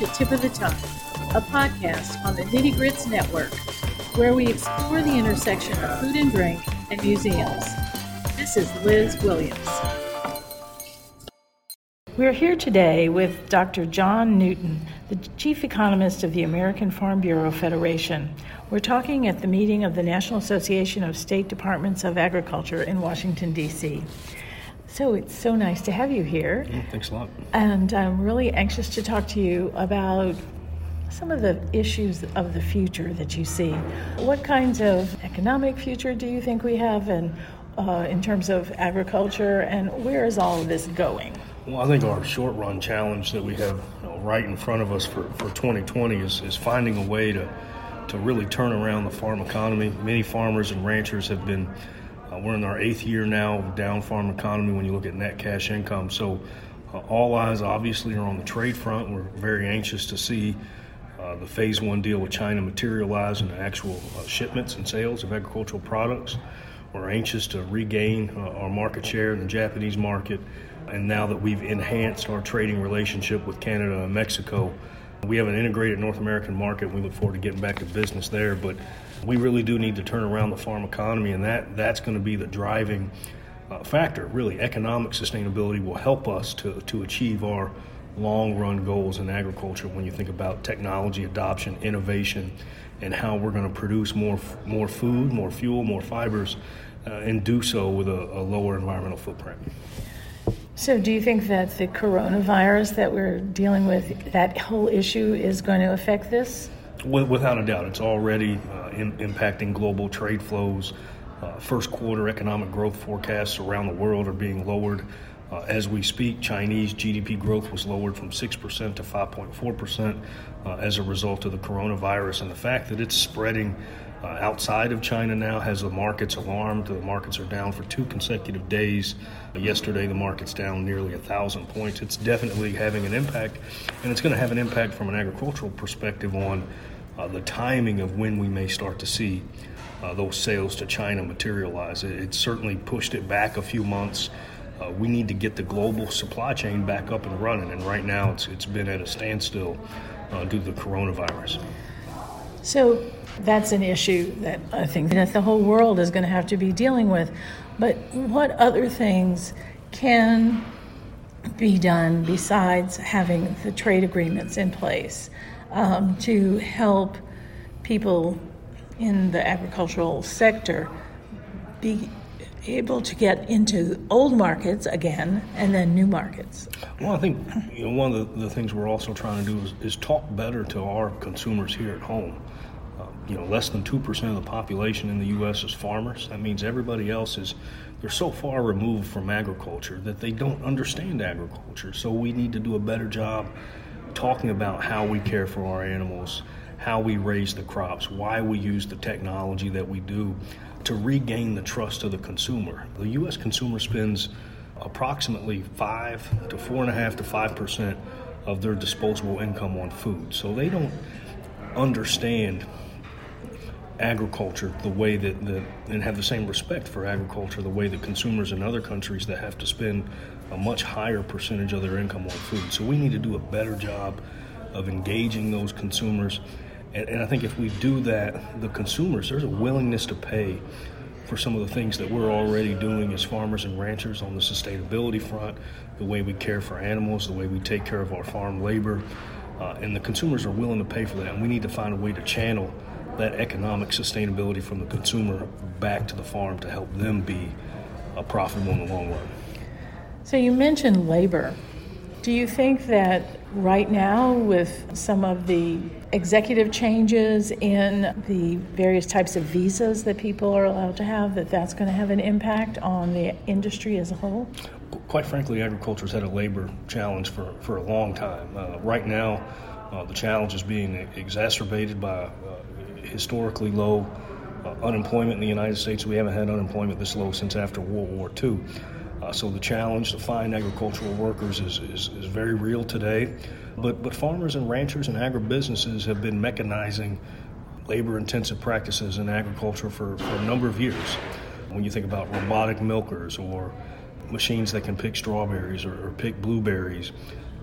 To Tip of the Tongue, a podcast on the Nitty Grits Network, where we explore the intersection of food and drink and museums. This is Liz Williams. We're here today with Dr. John Newton, the chief economist of the American Farm Bureau Federation. We're talking at the meeting of the National Association of State Departments of Agriculture in Washington, D.C. So it's so nice to have you here. Yeah, thanks a lot. And I'm really anxious to talk to you about some of the issues of the future that you see. What kinds of economic future do you think we have, and uh, in terms of agriculture, and where is all of this going? Well, I think our short run challenge that we have you know, right in front of us for, for 2020 is, is finding a way to, to really turn around the farm economy. Many farmers and ranchers have been we're in our eighth year now of down farm economy when you look at net cash income. So uh, all eyes obviously are on the trade front. We're very anxious to see uh, the phase one deal with China materialize into actual uh, shipments and sales of agricultural products. We're anxious to regain uh, our market share in the Japanese market. And now that we've enhanced our trading relationship with Canada and Mexico, we have an integrated North American market. We look forward to getting back to business there. But we really do need to turn around the farm economy, and that, that's going to be the driving uh, factor. Really, economic sustainability will help us to, to achieve our long run goals in agriculture when you think about technology adoption, innovation, and how we're going to produce more, more food, more fuel, more fibers, uh, and do so with a, a lower environmental footprint. So, do you think that the coronavirus that we're dealing with, that whole issue, is going to affect this? Without a doubt, it's already uh, in, impacting global trade flows. Uh, first quarter economic growth forecasts around the world are being lowered. Uh, as we speak, Chinese GDP growth was lowered from 6% to 5.4% uh, as a result of the coronavirus. And the fact that it's spreading uh, outside of China now has the markets alarmed. The markets are down for two consecutive days. Yesterday, the market's down nearly a thousand points. It's definitely having an impact, and it's going to have an impact from an agricultural perspective on uh, the timing of when we may start to see uh, those sales to China materialize. It, it, certainly pushed it back a few months. Uh, we need to get the global supply chain back up and running, and right now it's, it's been at a standstill uh, due to the coronavirus. So that's an issue that I think that the whole world is going to have to be dealing with. But what other things can be done besides having the trade agreements in place? um, to help people in the agricultural sector be able to get into old markets again and then new markets? Well, I think you know, one of the, the things we're also trying to do is, is, talk better to our consumers here at home. Uh, you know, less than 2% of the population in the U.S. is farmers. That means everybody else is, they're so far removed from agriculture that they don't understand agriculture. So we need to do a better job talking about how we care for our animals, how we raise the crops, why we use the technology that we do to regain the trust of the consumer. The U.S. consumer spends approximately five to four and a half to five percent of their disposable income on food. So they don't understand agriculture the way that the and have the same respect for agriculture the way that consumers in other countries that have to spend a much higher percentage of their income on food. So we need to do a better job of engaging those consumers. And, and I think if we do that, the consumers, there's a willingness to pay for some of the things that we're already doing as farmers and ranchers on the sustainability front, the way we care for animals, the way we take care of our farm labor. Uh, and the consumers are willing to pay for that. And we need to find a way to channel that economic sustainability from the consumer back to the farm to help them be uh, profitable in the long run. So you mentioned labor. Do you think that right now, with some of the executive changes in the various types of visas that people are allowed to have, that that's going to have an impact on the industry as a whole? Quite frankly, agriculture's had a labor challenge for, for a long time. Uh, right now, uh, the challenge is being exacerbated by uh, historically low uh, unemployment in the United States. We haven't had unemployment this low since after World War II. Uh, so the challenge to find agricultural workers is, is, is, very real today. But, but farmers and ranchers and agribusinesses have been mechanizing labor intensive practices in agriculture for, for a number of years. When you think about robotic milkers or machines that can pick strawberries or, or pick blueberries,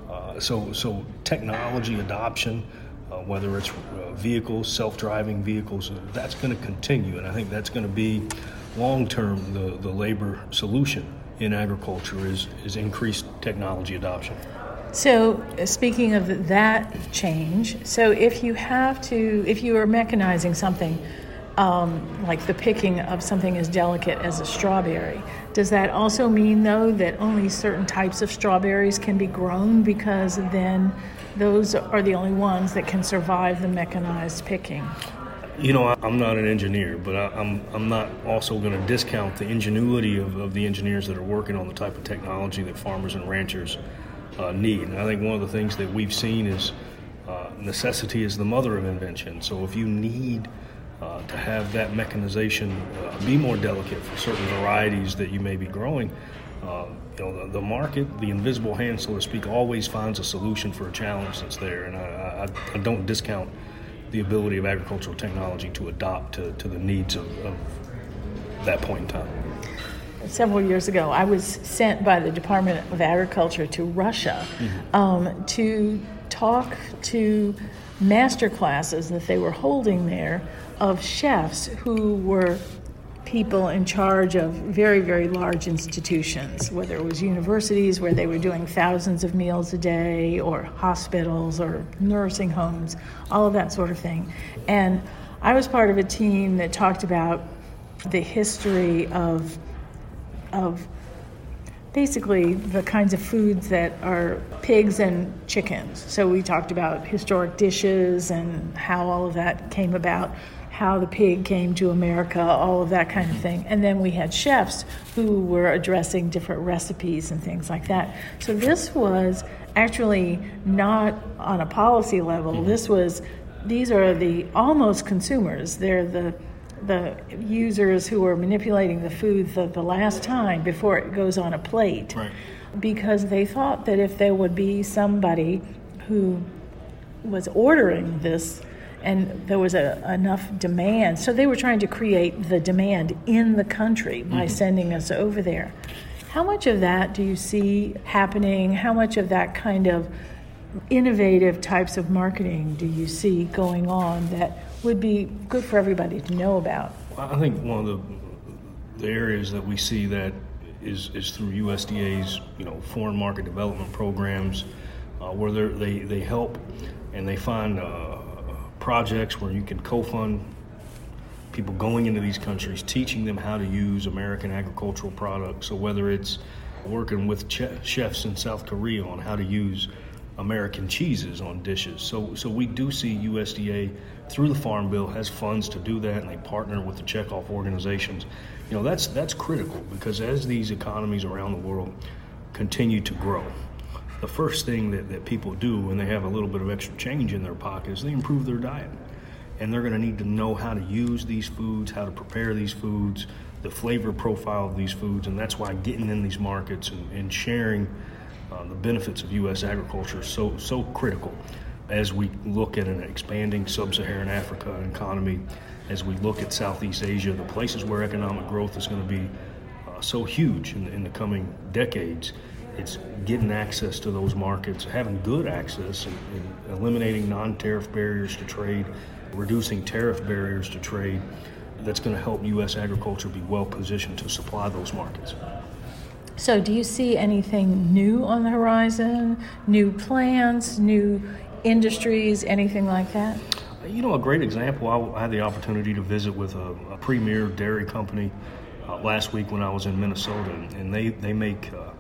uh, so, so technology adoption, uh, whether it's uh, vehicles, self-driving vehicles, that's going to continue, and I think that's going to be long-term the, the labor solution in agriculture is, is increased technology adoption. So, speaking of that change, so if you have to, if you are mechanizing something, um, like the picking of something as delicate as a strawberry, does that also mean, though, that only certain types of strawberries can be grown because then those are the only ones that can survive the mechanized picking? You know, I'm not an engineer, but I, am I'm not also going to discount the ingenuity of, of the engineers that are working on the type of technology that farmers and ranchers uh, need. And I think one of the things that we've seen is uh, necessity is the mother of invention. So if you need uh, to have that mechanization uh, be more delicate for certain varieties that you may be growing, uh, you know, the, the, market, the invisible hand, so to speak, always finds a solution for a challenge that's there. And I, I, I don't discount the ability of agricultural technology to adapt to, to the needs of, of that point in time several years ago, I was sent by the Department of Agriculture to Russia mm-hmm. um, to talk to master classes that they were holding there of chefs who were people in charge of very, very large institutions, whether it was universities where they were doing thousands of meals a day, or hospitals, or nursing homes, all of that sort of thing. And I was part of a team that talked about the history of of basically the kinds of foods that are pigs and chickens. So we talked about historic dishes and how all of that came about, how the pig came to America, all of that kind of thing. And then we had chefs who were addressing different recipes and things like that. So this was actually not on a policy level. Mm-hmm. This was these are the almost consumers. They're the the users who are manipulating the food the, the last time before it goes on a plate. Right. Because they thought that if there would be somebody who was ordering this and there was a, enough demand, so they were trying to create the demand in the country by mm-hmm. sending us over there. How much of that do you see happening? How much of that kind of innovative types of marketing do you see going on that would be good for everybody to know about? I think one of the, the areas that we see that is, is through USDA's you know foreign market development programs, uh, where they they help and they find uh, projects where you can co-fund people going into these countries, teaching them how to use American agricultural products. So whether it's working with chefs in South Korea on how to use American cheeses on dishes. So, so we do see USDA through the Farm Bill has funds to do that, and they partner with the checkoff organizations. You know, that's that's critical because as these economies around the world continue to grow, the first thing that, that people do when they have a little bit of extra change in their pocket is they improve their diet. And they're going to need to know how to use these foods, how to prepare these foods, the flavor profile of these foods, and that's why getting in these markets and, and sharing uh, the benefits of U.S. agriculture is so so critical as we look at an expanding sub-Saharan Africa economy, as we look at Southeast Asia, the places where economic growth is going to be uh, so huge in, in, the coming decades. It's getting access to those markets, having good access, and, and eliminating non-tariff barriers to trade, reducing tariff barriers to trade. That's going to help U.S. agriculture be well positioned to supply those markets. So, do you see anything new on the horizon? New plans, new industries, anything like that? You know, a great example, I had the opportunity to visit with a, a premier dairy company uh, last week when I was in Minnesota, and they, they make uh,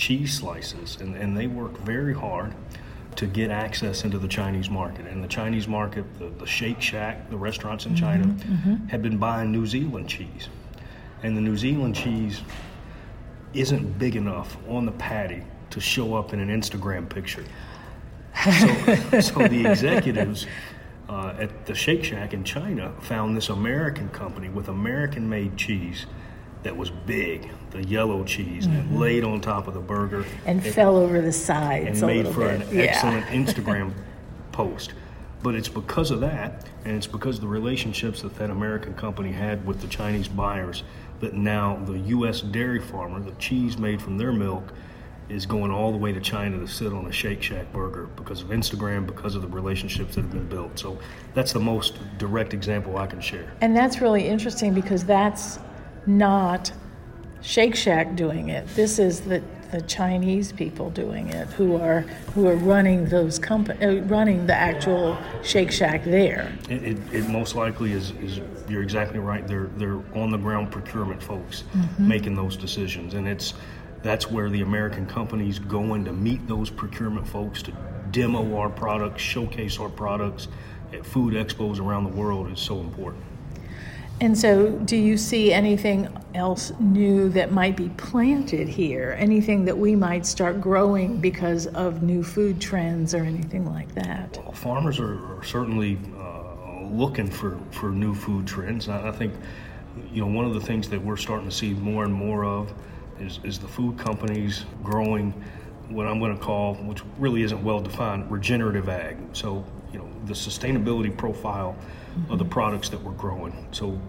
cheese slices, and, and they work very hard to get access into the Chinese market. And the Chinese market, the, the Shake Shack, the restaurants in China, mm-hmm, mm-hmm. have been buying New Zealand cheese. And the New Zealand cheese isn't big enough on the patty to show up in an Instagram picture. So, so the executives uh, at the Shake Shack in China found this American company with American made cheese that was big, the yellow cheese, mm-hmm. and laid on top of the burger. And fell over the sides. And made for bit. an yeah. excellent Instagram post. But it's because of that, and it's because of the relationships that that American company had with the Chinese buyers that now the U.S. dairy farmer, the cheese made from their milk, is going all the way to China to sit on a Shake Shack burger because of Instagram, because of the relationships that have been built. So that's the most direct example I can share. And that's really interesting because that's not Shake Shack doing it. This is the the Chinese people doing it who are who are running those company uh, running the actual Shake Shack there. It, it, it, most likely is, is you're exactly right. They're they're on the ground procurement folks mm-hmm. making those decisions, and it's that's where the American companies going to meet those procurement folks to demo our products, showcase our products at food expos around the world is so important. And so, do you see anything else new that might be planted here? Anything that we might start growing because of new food trends or anything like that? Well, farmers are, are certainly uh, looking for, for new food trends. I, think, you know, one of the things that we're starting to see more and more of is, is the food companies growing what I'm going to call, which really isn't well defined, regenerative ag. So, you know, the sustainability profile. Of the products that we're growing. So,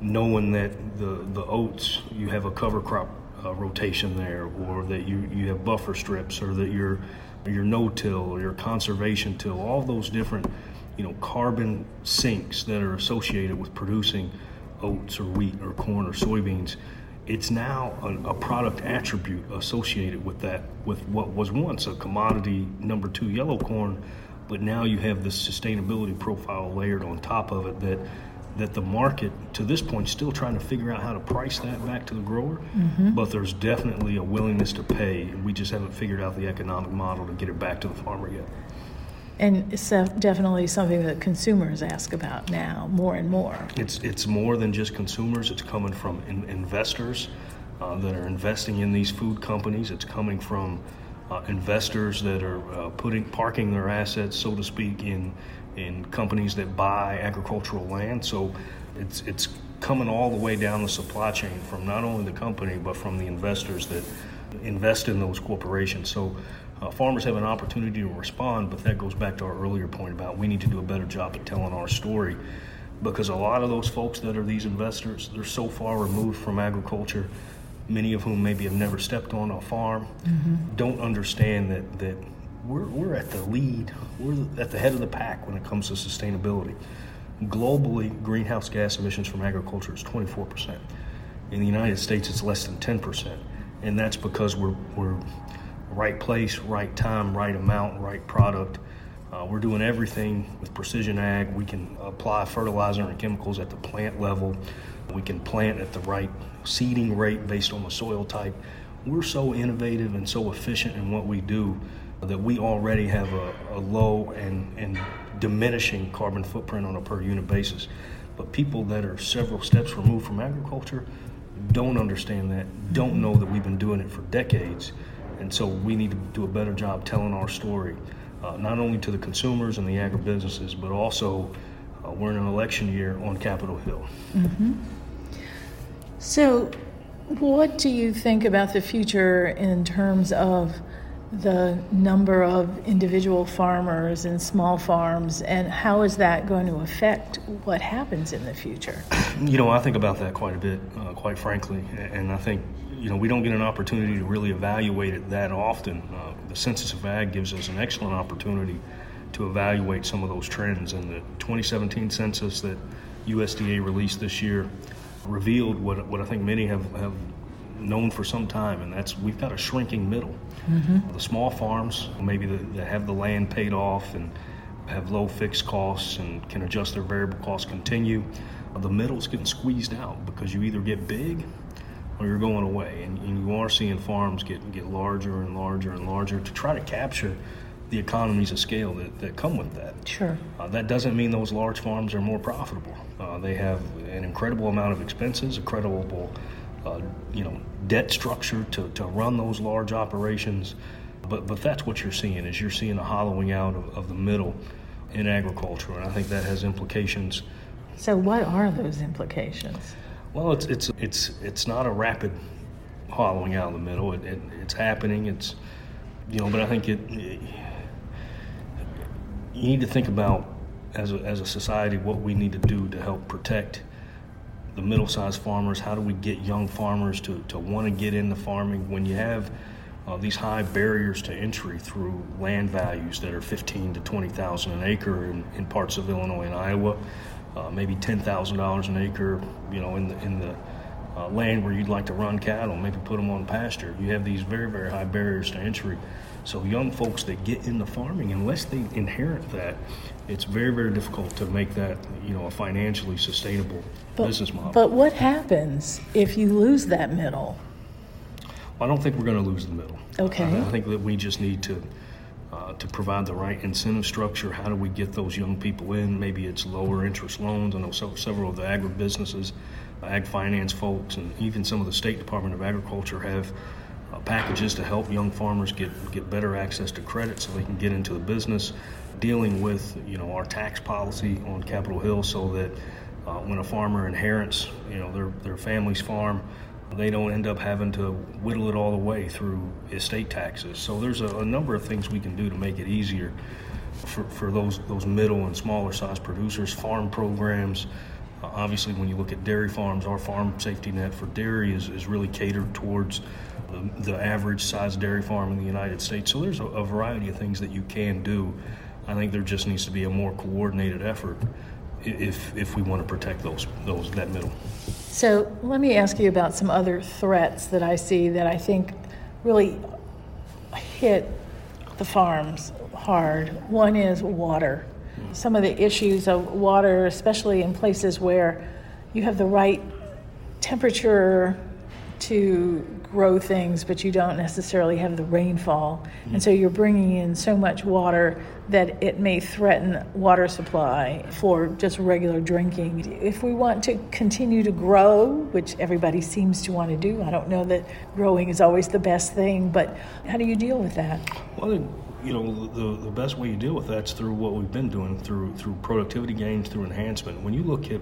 knowing that the the oats, you have a cover crop uh, rotation there, or that you you have buffer strips, or that you're your no-till or your conservation till, all those different, you know, carbon sinks that are associated with producing oats or wheat or corn or soybeans it's now a, a, product attribute associated with that, with what was once a commodity number two yellow corn, but now you have this sustainability profile layered on top of it that that the market to this point is still trying to figure out how to price that back to the grower mm-hmm. but there's definitely a willingness to pay and we just haven't figured out the economic model to get it back to the farmer yet and it's definitely something that consumers ask about now more and more. It's it's more than just consumers. It's coming from in, investors uh, that are investing in these food companies. It's coming from investors that are uh, putting parking their assets, so to speak, in in companies that buy agricultural land. So it's it's coming all the way down the supply chain from not only the company but from the investors that invest in those corporations. So uh, farmers have an opportunity to respond, but that goes back to our earlier point about we need to do a better job at telling our story because a lot of those folks that are these investors, they're so far removed from agriculture, many of whom maybe have never stepped on a farm, mm-hmm. don't understand that, that we're, we're at the lead, we're at the head of the pack when it comes to sustainability. Globally, greenhouse gas emissions from agriculture is 24%. In the United States, it's less than 10%. And that's because we're, we're right place, right time, right amount, right product. Uh, we're doing everything with precision ag. We can apply fertilizer and chemicals at the plant level. We can plant at the right seeding rate based on the soil type. We're so innovative and so efficient in what we do that we already have a, a low and, and diminishing carbon footprint on a per unit basis. But people that are several steps removed from agriculture don't understand that, don't know that we've been doing it for decades and so we need to do a better job telling our story, uh, not only to the consumers and the agribusinesses, but also uh, we're in an election year on Capitol Hill. Mm-hmm. So, what do you think about the future in terms of the number of individual farmers and small farms, and how is that going to affect what happens in the future? You know, I think about that quite a bit, uh, quite frankly, and I think you know we don't get an opportunity to really evaluate it that often. Uh, the Census of Ag gives us an excellent opportunity to evaluate some of those trends, and the 2017 census that USDA released this year revealed what what I think many have have known for some time, and that's we've got a shrinking middle. Mm-hmm. The small farms, maybe that have the land paid off and have low fixed costs and can adjust their variable costs, continue. The middle's getting squeezed out because you either get big or you're going away, and, and you are seeing farms get get larger and larger and larger to try to capture the economies of scale that, that come with that. Sure. Uh, that doesn't mean those large farms are more profitable. Uh, they have an incredible amount of expenses, incredible uh, you know, debt structure to, to run those large operations. But, but that's what you're seeing is you're seeing a hollowing out of, of the middle in agriculture, and I think that has implications. So, what are those implications? Well, it's it's it's it's not a rapid hollowing out of the middle. It, it, it's happening. It's you know, but I think it, it you need to think about as a, as a society what we need to do to help protect the middle-sized farmers? How do we get young farmers to, to want to get into farming? When you have uh, these high barriers to entry through land values that are 15 to 20,000 an acre in, in parts of Illinois and Iowa, uh, maybe $10,000 an acre, you know, in the in the uh, land where you'd like to run cattle, maybe put them on pasture. You have these very very high barriers to entry. So young folks that get into farming, unless they inherit that, it's very very difficult to make that you know a financially sustainable but, business model. But what happens if you lose that middle? Well, I don't think we're going to lose the middle. Okay. I, I think that we just need to to provide the right incentive structure. How do we get those young people in? Maybe it's lower interest loans. I know so, several of the agribusinesses, uh, ag finance folks, and even some of the State Department of Agriculture have uh, packages to help young farmers get get better access to credit so they can get into the business. Dealing with you know our tax policy on Capitol Hill so that uh, when a farmer inherits you know their their family's farm they don't end up having to whittle it all away through estate taxes. So there's a, a number of things we can do to make it easier for, for those those middle and smaller size producers. Farm programs. Uh, obviously, when you look at dairy farms, our farm safety net for dairy is, is really catered towards the, the average size dairy farm in the United States. So there's a, a variety of things that you can do. I think there just needs to be a more coordinated effort if if we want to protect those those that middle. So let me ask you about some other threats that I see that I think really hit the farms hard. One is water. Some of the issues of water, especially in places where you have the right temperature to grow things, but you don't necessarily have the rainfall. And so you're bringing in so much water that it may threaten water supply for just regular drinking. If we want to continue to grow, which everybody seems to want to do, I don't know that growing is always the best thing, but how do you deal with that? Well, you know, the, the best way you deal with that's through what we've been doing, through through productivity gains, through enhancement. When you look at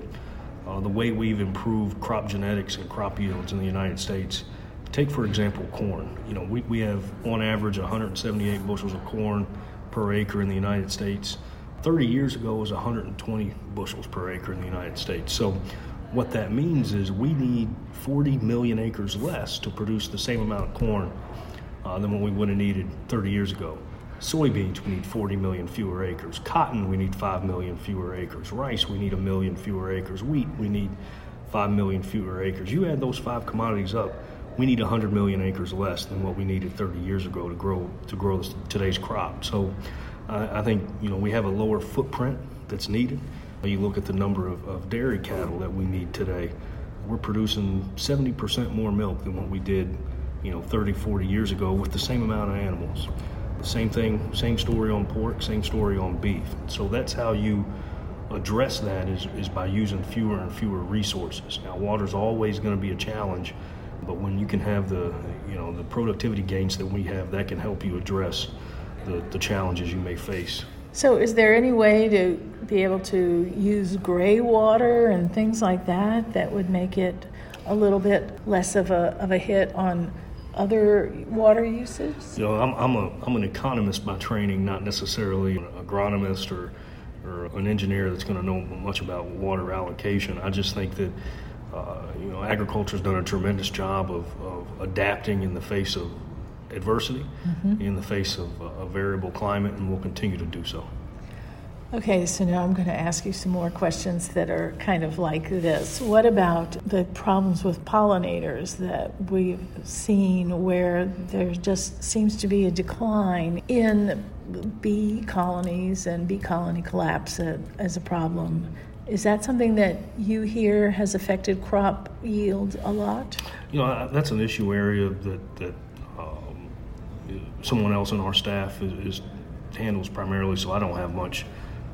uh, the way we've improved crop genetics and crop yields in the United States, Take, for example, corn. You know, we, we have on average 178 bushels of corn per acre in the United States. 30 years ago was 120 bushels per acre in the United States. So what that means is we need 40 million acres less to produce the same amount of corn uh, than what we would have needed 30 years ago. Soybeans, we need 40 million fewer acres. Cotton, we need 5 million fewer acres. Rice, we need a million fewer acres. Wheat, we need 5 million fewer acres. You add those five commodities up, we need 100 million acres less than what we needed 30 years ago to grow to grow this, today's crop. So uh, I think you know we have a lower footprint that's needed. You look at the number of, of dairy cattle that we need today. We're producing 70% more milk than what we did, you know, 30, 40 years ago with the same amount of animals. Same thing, same story on pork, same story on beef. So that's how you address that is, is by using fewer and fewer resources. Now, water's always going to be a challenge but when you can have the, you know, the productivity gains that we have, that can help you address the, the challenges you may face. So, is there any way to be able to use gray water and things like that that would make it a little bit less of a, of a hit on other water uses? You know, I'm, I'm, a, I'm an economist by training, not necessarily an agronomist or, or an engineer that's going to know much about water allocation. I just think that uh, you know, agriculture has done a tremendous job of, of adapting in the face of adversity, mm-hmm. in the face of a variable climate, and will continue to do so. Okay, so now I'm going to ask you some more questions that are kind of like this. What about the problems with pollinators that we've seen where there just seems to be a decline in bee colonies and bee colony collapse as a problem? Is that something that you hear has affected crop yield a lot? You know, that's an issue area that, that um, someone else in our staff is, is, handles primarily, so I don't have much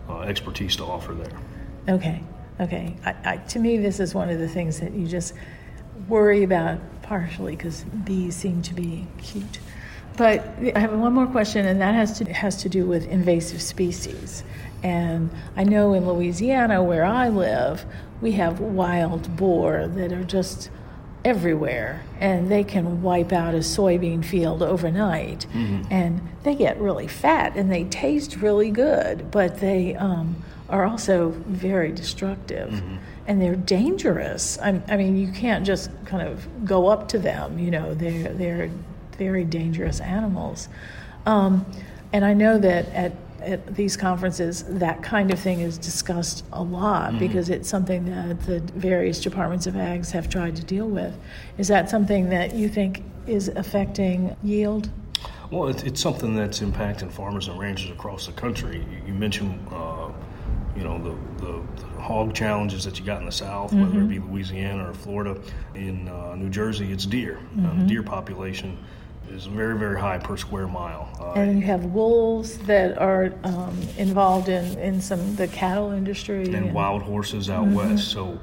uh, expertise to offer there. Okay, okay. I, I, to me, this is one of the things that you just worry about partially because bees seem to be cute. But I have one more question, and that has to has to do with invasive species. And I know in Louisiana, where I live, we have wild boar that are just everywhere and they can wipe out a soybean field overnight mm-hmm. and they get really fat and they taste really good but they um, are also very destructive mm-hmm. and they're dangerous I, I, mean you can't just kind of go up to them you know they're they're very dangerous animals. Um, and I know that at at these conferences, that kind of thing is discussed a lot mm-hmm. because it's something that the various departments of ags have tried to deal with. Is that something that you think is affecting yield? Well, it's, it's something that's impacting farmers and ranchers across the country. You, you mentioned, uh, you know, the, the, the, hog challenges that you got in the South, mm-hmm. whether it be Louisiana or Florida. In uh, New Jersey, it's deer. Mm-hmm. Uh, the deer population is very, very high per square mile. Uh, and you have wolves that are um, involved in, in some the cattle industry and, and wild horses out mm-hmm. west. So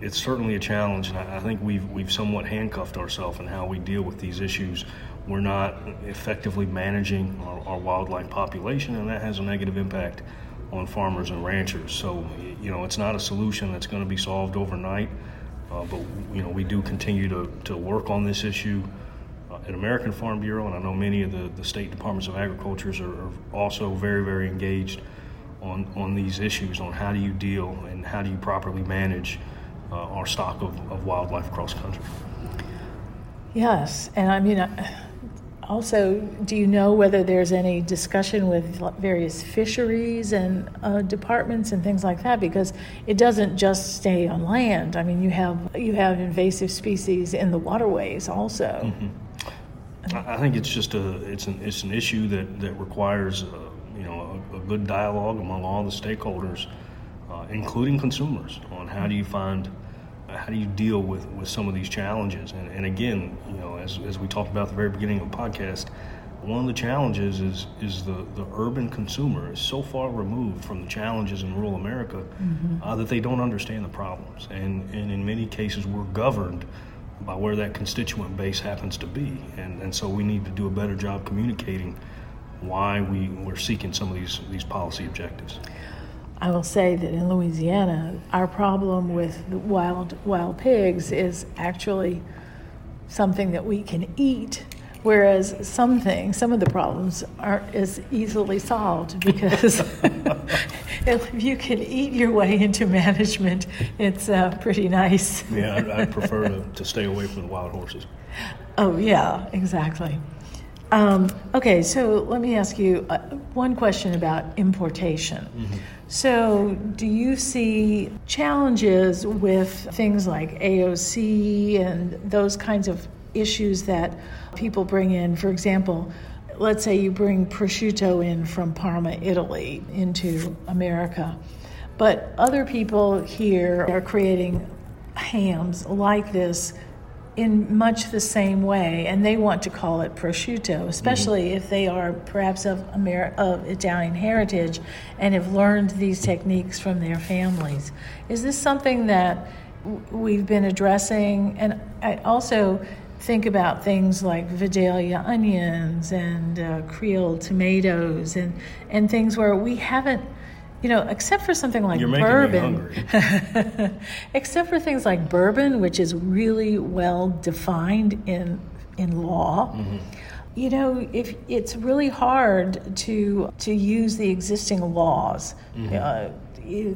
it's certainly a challenge, and I, I think we've we've somewhat handcuffed ourselves in how we deal with these issues. We're not effectively managing our, our wildlife population, and that has a negative impact on farmers and ranchers. So you know, it's not a solution that's going to be solved overnight. Uh, but you know, we do continue to, to work on this issue at American Farm Bureau, and I know many of the, the state departments of agriculture are, are also very, very engaged on, on these issues on how do you deal and how do you properly manage uh, our stock of, of wildlife across country. Yes, and I mean, also, do you know whether there's any discussion with various fisheries and uh, departments and things like that? Because it doesn't just stay on land. I mean, you have you have invasive species in the waterways also. Mm-hmm. I think it's just a it's an it's an issue that that requires uh, you know a, a, good dialogue among all the stakeholders, uh, including consumers, on how do you find how do you deal with, with some of these challenges. And, and again, you know, as, as we talked about at the very beginning of the podcast, one of the challenges is is the, the urban consumer is so far removed from the challenges in rural America mm-hmm. uh, that they don't understand the problems. And, and in many cases, we're governed by where that constituent base happens to be. And, and so we need to do a better job communicating why we, we're seeking some of these, these policy objectives. I will say that in Louisiana, our problem with wild wild pigs is actually something that we can eat Whereas some things, some of the problems aren't as easily solved because if you can eat your way into management, it's uh, pretty nice. yeah, I, I prefer to, to, stay away from the wild horses. Oh, yeah, exactly. Um, okay, so let me ask you uh, one question about importation. Mm-hmm. So, do you see challenges with things like AOC and those kinds of issues that people bring in. For example, let's say you bring prosciutto in from Parma, Italy, into America, but other people here are creating hams like this in much the same way, and they want to call it prosciutto, especially mm-hmm. if they are perhaps of, Amer- of Italian heritage and have learned these techniques from their families. Is this something that we've been addressing? And I also think about things like Vidalia onions and uh, Creole tomatoes and, and things where we haven't, you know, except for something like You're bourbon, except for things like bourbon, which is really well defined in in law. Mm-hmm. You know, if it's really hard to to use the existing laws. Mm-hmm. Uh,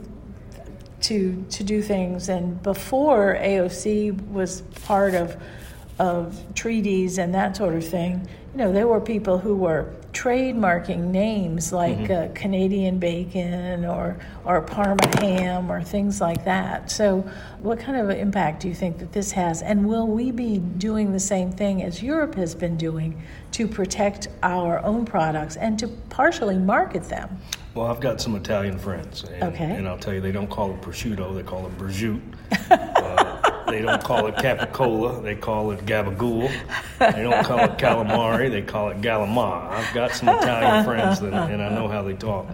to to do things and before AOC was part of of treaties and that sort of thing, you know, there were people who were trademarking names like mm-hmm. uh, Canadian bacon or or Parma ham or things like that. So, what kind of impact do you think that this has? And will we be doing the same thing as Europe has been doing to protect our own products and to partially market them? Well, I've got some Italian friends, and, okay. and I'll tell you, they don't call it prosciutto; they call it prosciutto. uh, they don't call it capicola, they call it gabagool. They don't call it calamari, they call it galamar. I've got some Italian friends, that, and I know how they talk.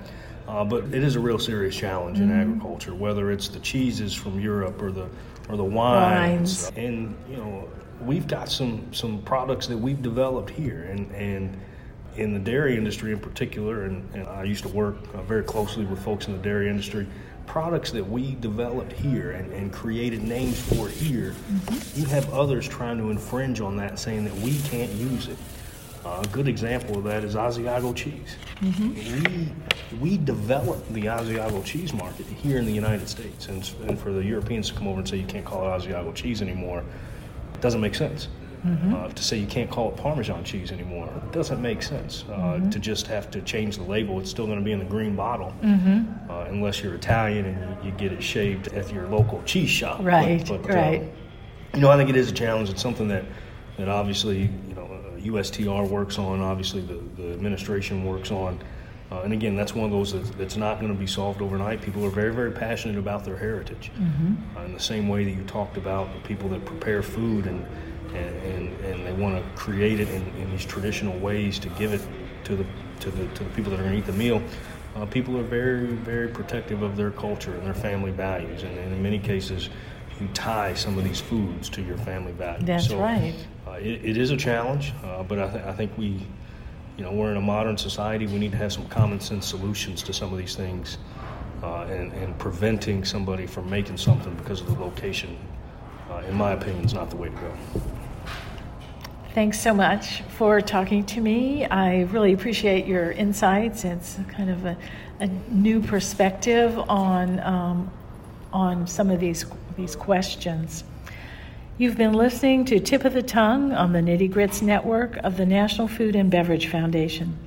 Uh, but it is a real serious challenge mm-hmm. in agriculture, whether it's the cheeses from Europe or the or the wines. wines. And you know, we've got some some products that we've developed here, and and in the dairy industry in particular, and, and I used to work uh, very closely with folks in the dairy industry products that we developed here and, and created names for here, mm-hmm. you have others trying to infringe on that, saying that we can't use it. Uh, a good example of that is Asiago cheese. Mm-hmm. We we developed the Asiago cheese market here in the United States, and, and for the Europeans to come over and say you can't call it Asiago cheese anymore, doesn't make sense. Mm-hmm. Uh, to say you can't call it Parmesan cheese anymore it doesn't make sense. Uh, mm-hmm. To just have to change the label, it's still going to be in the green bottle, mm-hmm. uh, unless you're Italian and you, you, get it shaved at your local cheese shop. Right, but, but, uh, right. you know, I think it is a challenge. It's something that that obviously you know USTR works on. Obviously, the, the administration works on. Uh, and again, that's one of those that's, that's not going to be solved overnight. People are very, very passionate about their heritage. Mm-hmm. Uh, in the same way that you talked about the people that prepare food and and, and, and they want to create it in, in, these traditional ways to give it to the to the to the people that are going to eat the meal. Uh, people are very very protective of their culture and their family values, and, and, in many cases, you tie some of these foods to your family values. That's so, right. Uh, it, it is a challenge, uh, but I, th- I think we, you know, we're in a modern society. We need to have some common sense solutions to some of these things, uh, and, and preventing somebody from making something because of the location. Uh, in my opinion, is not the way to go. Thanks so much for talking to me. I really appreciate your insights. It's kind of a, a new perspective on um, on some of these these questions. You've been listening to Tip of the Tongue on the Nitty Grits Network of the National Food and Beverage Foundation.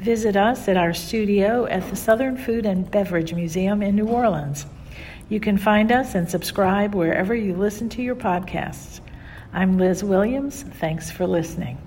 Visit us at our studio at the Southern Food and Beverage Museum in New Orleans. You can find us and subscribe wherever you listen to your podcasts. I'm Liz Williams. Thanks for listening.